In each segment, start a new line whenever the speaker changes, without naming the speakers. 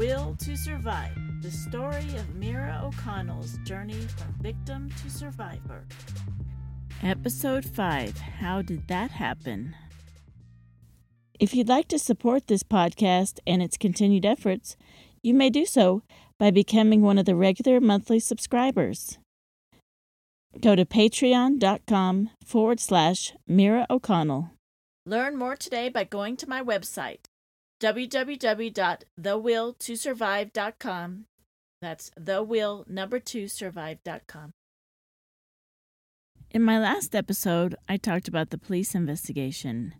Will to Survive The Story of Mira O'Connell's Journey from Victim to Survivor. Episode 5 How Did That Happen? If you'd like to support this podcast and its continued efforts, you may do so by becoming one of the regular monthly subscribers. Go to patreon.com forward slash Mira O'Connell. Learn more today by going to my website, www.thewilltosurvive.com. That's the will number two survive.com. In my last episode, I talked about the police investigation.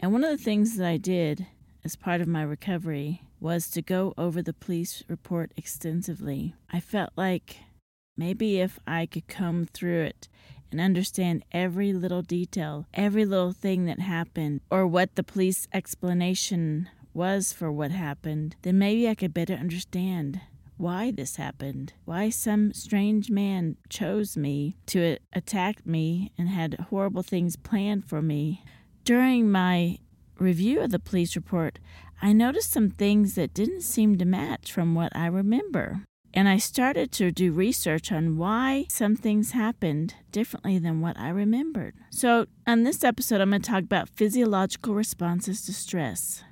And one of the things that I did as part of my recovery was to go over the police report extensively. I felt like maybe if I could comb through it and understand every little detail, every little thing that happened, or what the police explanation was for what happened, then maybe I could better understand why this happened, why some strange man chose me to attack me and had horrible things planned for me. During my review of the police report, I noticed some things that didn't seem to match from what I remember. And I started to do research on why some things happened differently than what I remembered. So, on this episode, I'm going to talk about physiological responses to stress.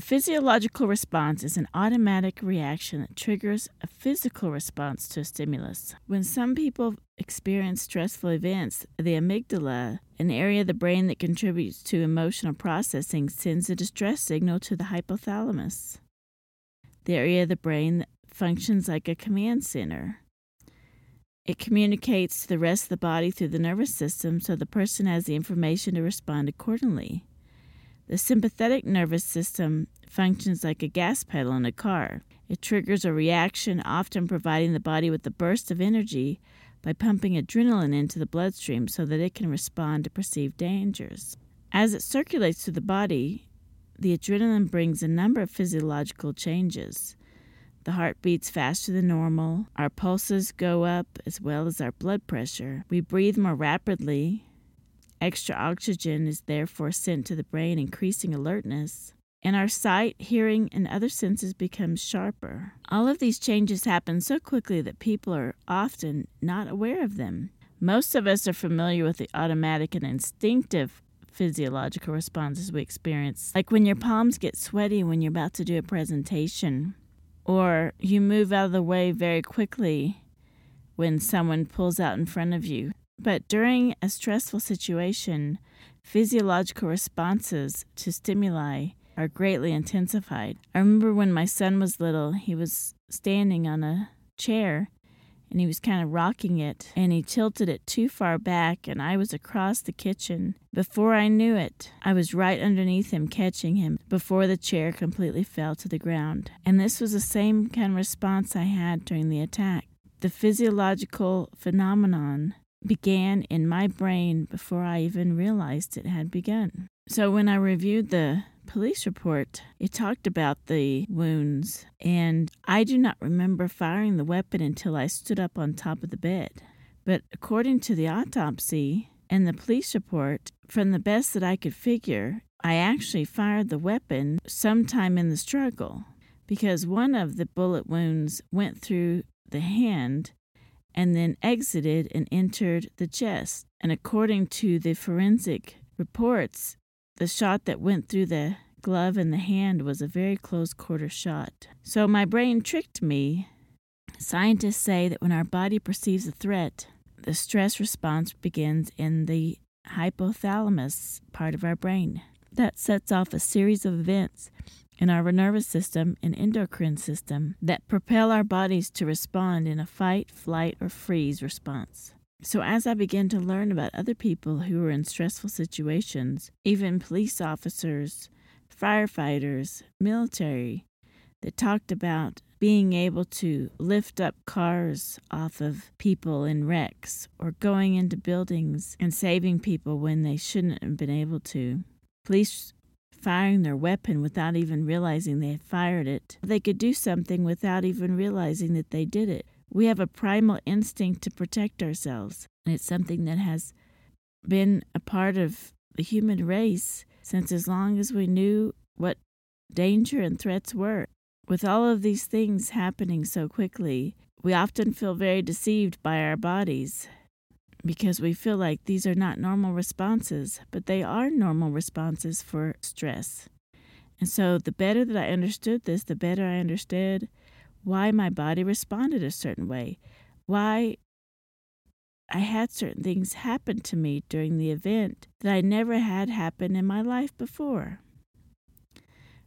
A physiological response is an automatic reaction that triggers a physical response to a stimulus. When some people experience stressful events, the amygdala, an area of the brain that contributes to emotional processing, sends a distress signal to the hypothalamus, the area of the brain that functions like a command center. It communicates to the rest of the body through the nervous system so the person has the information to respond accordingly. The sympathetic nervous system functions like a gas pedal in a car. It triggers a reaction, often providing the body with a burst of energy by pumping adrenaline into the bloodstream so that it can respond to perceived dangers. As it circulates through the body, the adrenaline brings a number of physiological changes. The heart beats faster than normal, our pulses go up as well as our blood pressure. We breathe more rapidly, Extra oxygen is therefore sent to the brain, increasing alertness. And our sight, hearing, and other senses become sharper. All of these changes happen so quickly that people are often not aware of them. Most of us are familiar with the automatic and instinctive physiological responses we experience, like when your palms get sweaty when you're about to do a presentation, or you move out of the way very quickly when someone pulls out in front of you. But during a stressful situation, physiological responses to stimuli are greatly intensified. I remember when my son was little, he was standing on a chair and he was kind of rocking it and he tilted it too far back and I was across the kitchen. Before I knew it, I was right underneath him catching him before the chair completely fell to the ground. And this was the same kind of response I had during the attack. The physiological phenomenon began in my brain before I even realized it had begun. So when I reviewed the police report, it talked about the wounds, and I do not remember firing the weapon until I stood up on top of the bed. But according to the autopsy and the police report, from the best that I could figure, I actually fired the weapon sometime in the struggle because one of the bullet wounds went through the hand and then exited and entered the chest. And according to the forensic reports, the shot that went through the glove and the hand was a very close quarter shot. So my brain tricked me. Scientists say that when our body perceives a threat, the stress response begins in the hypothalamus part of our brain. That sets off a series of events in our nervous system and endocrine system that propel our bodies to respond in a fight, flight, or freeze response. So, as I began to learn about other people who were in stressful situations, even police officers, firefighters, military, that talked about being able to lift up cars off of people in wrecks or going into buildings and saving people when they shouldn't have been able to. Police firing their weapon without even realizing they had fired it. They could do something without even realizing that they did it. We have a primal instinct to protect ourselves, and it's something that has been a part of the human race since as long as we knew what danger and threats were. with all of these things happening so quickly, we often feel very deceived by our bodies because we feel like these are not normal responses, but they are normal responses for stress. And so, the better that I understood this, the better I understood why my body responded a certain way, why I had certain things happen to me during the event that I never had happen in my life before.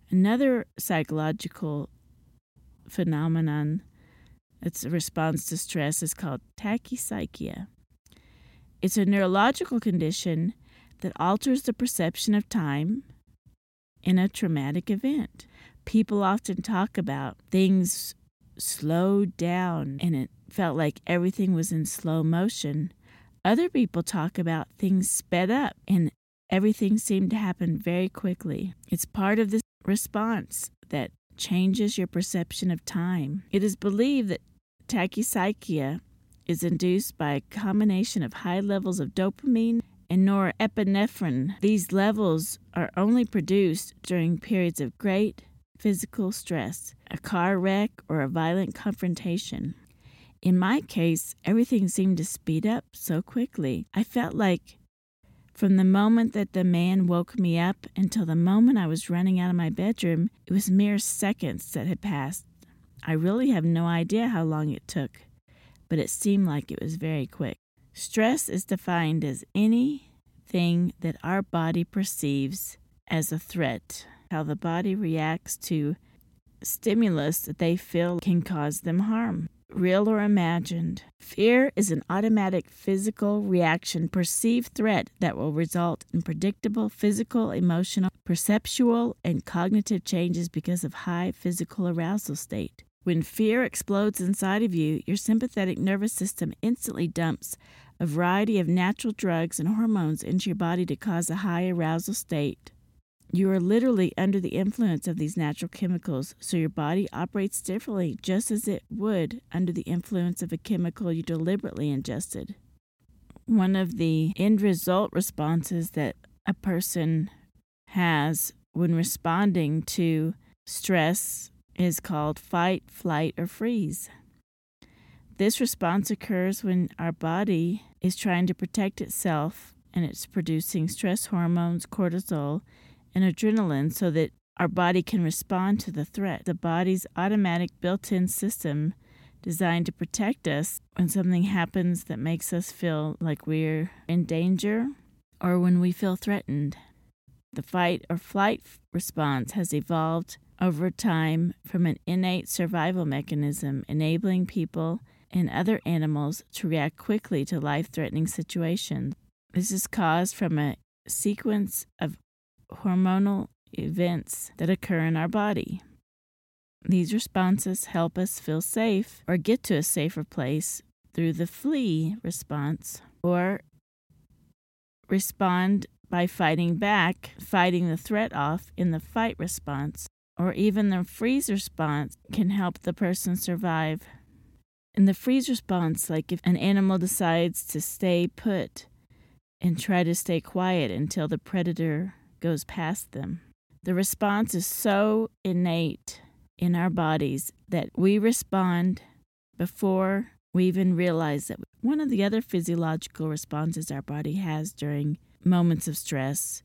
Another psychological phenomenon that's a response to stress is called tachypsychia. It's a neurological condition that alters the perception of time in a traumatic event. People often talk about things slowed down and it felt like everything was in slow motion. Other people talk about things sped up and everything seemed to happen very quickly. It's part of this response that changes your perception of time. It is believed that tachypsychia is induced by a combination of high levels of dopamine and norepinephrine. These levels are only produced during periods of great physical stress, a car wreck, or a violent confrontation. In my case, everything seemed to speed up so quickly. I felt like from the moment that the man woke me up until the moment I was running out of my bedroom, it was mere seconds that had passed. I really have no idea how long it took, but it seemed like it was very quick. Stress is defined as anything that our body perceives as a threat, how the body reacts to stimulus that they feel can cause them harm real or imagined. Fear is an automatic physical reaction, perceived threat that will result in predictable physical, emotional, perceptual, and cognitive changes because of high physical arousal state. When fear explodes inside of you, your sympathetic nervous system instantly dumps a variety of natural drugs and hormones into your body to cause a high arousal state. You are literally under the influence of these natural chemicals, so your body operates differently, just as it would under the influence of a chemical you deliberately ingested. One of the end result responses that a person has when responding to stress is called fight, flight, or freeze. This response occurs when our body is trying to protect itself and it's producing stress hormones, cortisol, and adrenaline so that our body can respond to the threat. The body's automatic built in system designed to protect us when something happens that makes us feel like we're in danger or when we feel threatened. The fight or flight response has evolved over time from an innate survival mechanism, enabling people and other animals to react quickly to life threatening situations. This is caused from a sequence of hormonal events that occur in our body. These responses help us feel safe or get to a safer place through the flee response or respond by fighting back, fighting the threat off in the fight response, or even the freeze response can help the person survive. In the freeze response, like if an animal decides to stay put and try to stay quiet until the predator goes past them. The response is so innate in our bodies that we respond before we even realize that one of the other physiological responses our body has during moments of stress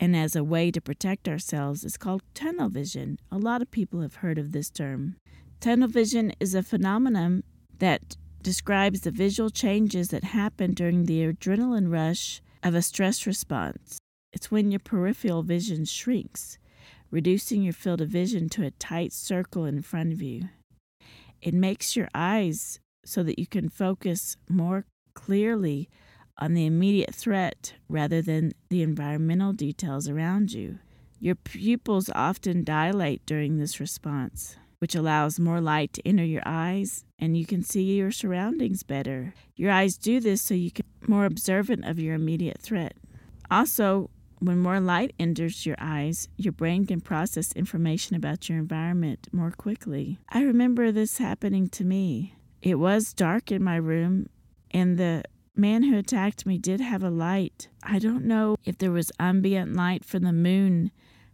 and as a way to protect ourselves is called tunnel vision. A lot of people have heard of this term. Tunnel vision is a phenomenon that describes the visual changes that happen during the adrenaline rush of a stress response. It's when your peripheral vision shrinks, reducing your field of vision to a tight circle in front of you. It makes your eyes so that you can focus more clearly on the immediate threat rather than the environmental details around you. Your pupils often dilate during this response, which allows more light to enter your eyes and you can see your surroundings better. Your eyes do this so you can be more observant of your immediate threat. Also, when more light enters your eyes, your brain can process information about your environment more quickly. I remember this happening to me. It was dark in my room, and the man who attacked me did have a light. I don't know if there was ambient light from the moon,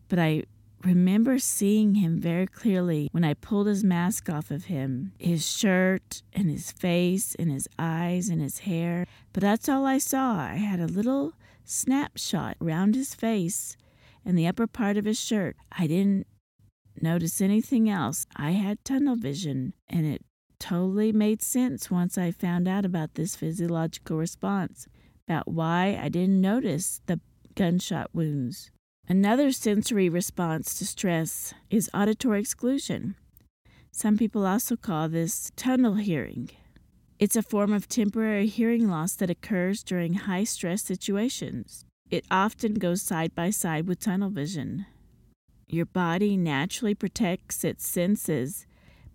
but I remember seeing him very clearly when I pulled his mask off of him his shirt and his face and his eyes and his hair. But that's all I saw. I had a little snapshot around his face and the upper part of his shirt. I didn't notice anything else. I had tunnel vision, and it totally made sense once I found out about this physiological response, about why I didn't notice the gunshot wounds. Another sensory response to stress is auditory exclusion. Some people also call this tunnel hearing. It's a form of temporary hearing loss that occurs during high stress situations. It often goes side by side with tunnel vision. Your body naturally protects its senses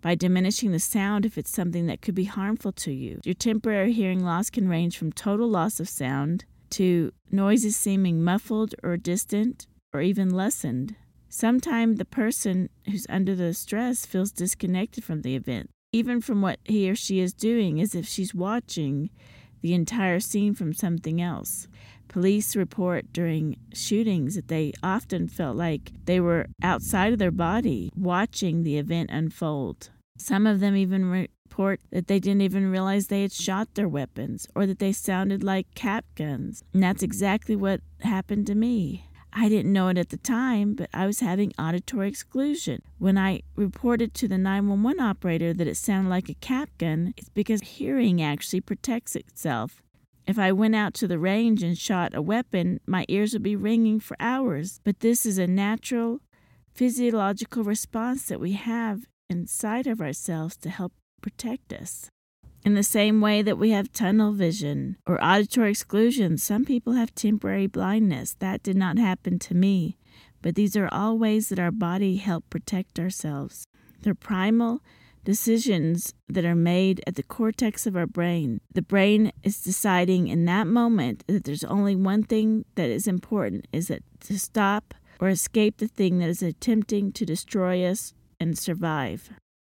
by diminishing the sound if it's something that could be harmful to you. Your temporary hearing loss can range from total loss of sound to noises seeming muffled or distant or even lessened. Sometimes the person who's under the stress feels disconnected from the event, even from what he or she is doing, as if she's watching the entire scene from something else. Police report during shootings that they often felt like they were outside of their body watching the event unfold. Some of them even report that they didn't even realize they had shot their weapons or that they sounded like cap guns. And that's exactly what happened to me. I didn't know it at the time, but I was having auditory exclusion. When I reported to the 911 operator that it sounded like a cap gun, it's because hearing actually protects itself. If I went out to the range and shot a weapon, my ears would be ringing for hours. But this is a natural physiological response that we have inside of ourselves to help protect us. In the same way that we have tunnel vision or auditory exclusion, some people have temporary blindness. That did not happen to me, but these are all ways that our body help protect ourselves. They're primal decisions that are made at the cortex of our brain. The brain is deciding in that moment that there's only one thing that is important is that to stop or escape the thing that is attempting to destroy us and survive.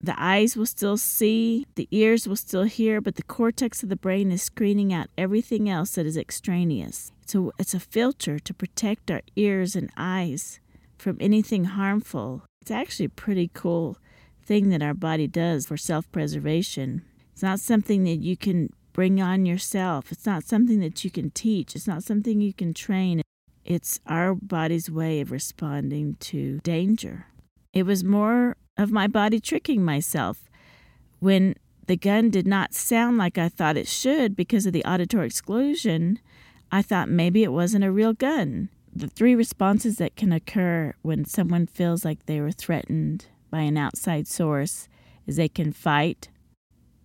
The eyes will still see, the ears will still hear, but the cortex of the brain is screening out everything else that is extraneous. So it's a filter to protect our ears and eyes from anything harmful. It's actually pretty cool thing that our body does for self preservation. It's not something that you can bring on yourself, it's not something that you can teach, it's not something you can train. It's our body's way of responding to danger. It was more of my body tricking myself. When the gun did not sound like I thought it should because of the auditory exclusion, I thought maybe it wasn't a real gun. The three responses that can occur when someone feels like they were threatened by an outside source is they can fight,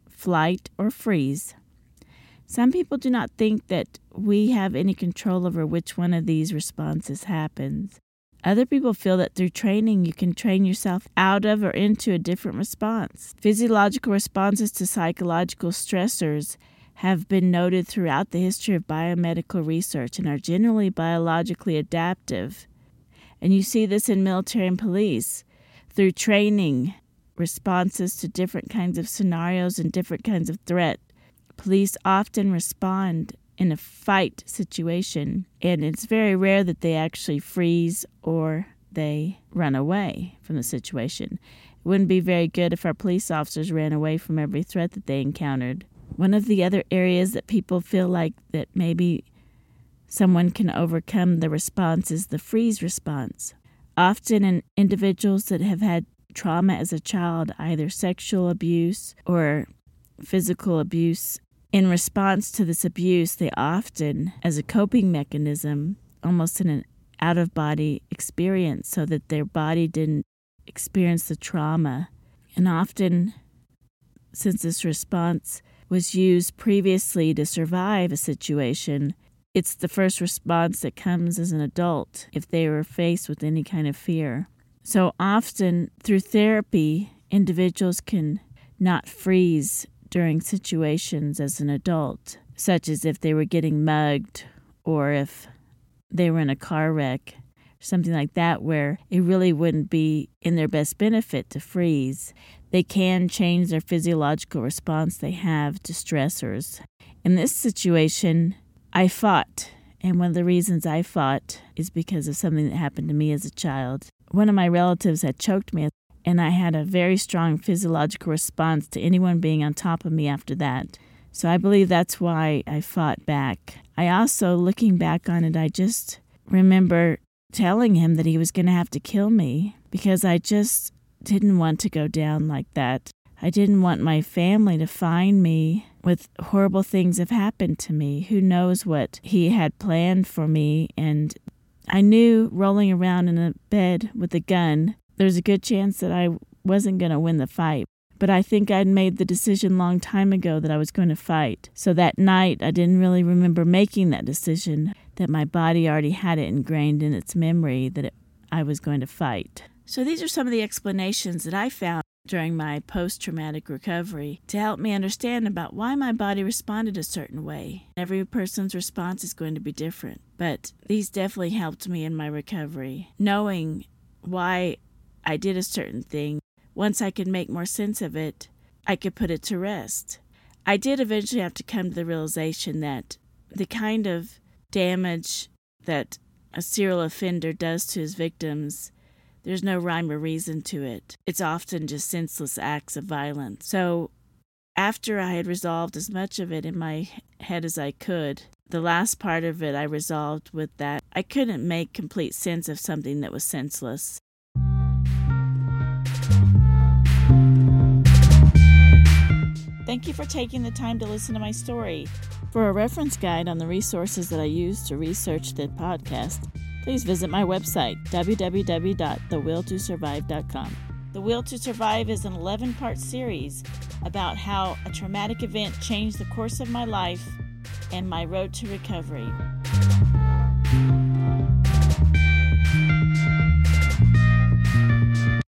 flight, or freeze. Some people do not think that we have any control over which one of these responses happens. Other people feel that through training, you can train yourself out of or into a different response. Physiological responses to psychological stressors have been noted throughout the history of biomedical research and are generally biologically adaptive. And you see this in military and police through training, responses to different kinds of scenarios and different kinds of threat. Police often respond in a fight situation, and it's very rare that they actually freeze or they run away from the situation. It wouldn't be very good if our police officers ran away from every threat that they encountered. One of the other areas that people feel like that maybe someone can overcome the response is the freeze response. Often in individuals that have had trauma as a child, either sexual abuse or physical abuse in response to this abuse, they often, as a coping mechanism, almost in an out of body experience, so that their body didn't experience the trauma. And often, since this response was used previously to survive a situation, it's the first response that comes as an adult if they were faced with any kind of fear. So often, through therapy, individuals can not freeze during situations as an adult, such as if they were getting mugged or if they were in a car wreck, something like that, where it really wouldn't be in their best benefit to freeze. They can change their physiological response they have to stressors. In this situation, I fought. And one of the reasons I fought is because of something that happened to me as a child. one of my relatives had choked me, and I had a very strong physiological response to anyone being on top of me after that. So I believe that's why I fought back. I also, looking back on it, I just remember telling him that he was going to have to kill me because I just didn't want to go down like that. I didn't want my family to find me with horrible things have happened to me. Who knows what he had planned for me? And I knew rolling around in a bed with a gun, there's a good chance that I wasn't going to win the fight. But I think I'd made the decision long time ago that I was going to fight. So that night, I didn't really remember making that decision, that my body already had it ingrained in its memory that it, I was going to fight. So these are some of the explanations that I found during my post traumatic recovery to help me understand about why my body responded a certain way. Every person's response is going to be different, but these definitely helped me in my recovery. Knowing why I did a certain thing, once I could make more sense of it, I could put it to rest. I did eventually have to come to the realization that the kind of damage that a serial offender does to his victims there's no rhyme or reason to it. It's often just senseless acts of violence. So, after I had resolved as much of it in my head as I could, the last part of it I resolved with that I couldn't make complete sense of something that was senseless. Thank you for taking the time to listen to my story. For a reference guide on the resources that I used to research the podcast, please visit my website, www.thewilltosurvive.com. The Will to Survive is an 11 part series about how a traumatic event changed the course of my life and my road to recovery.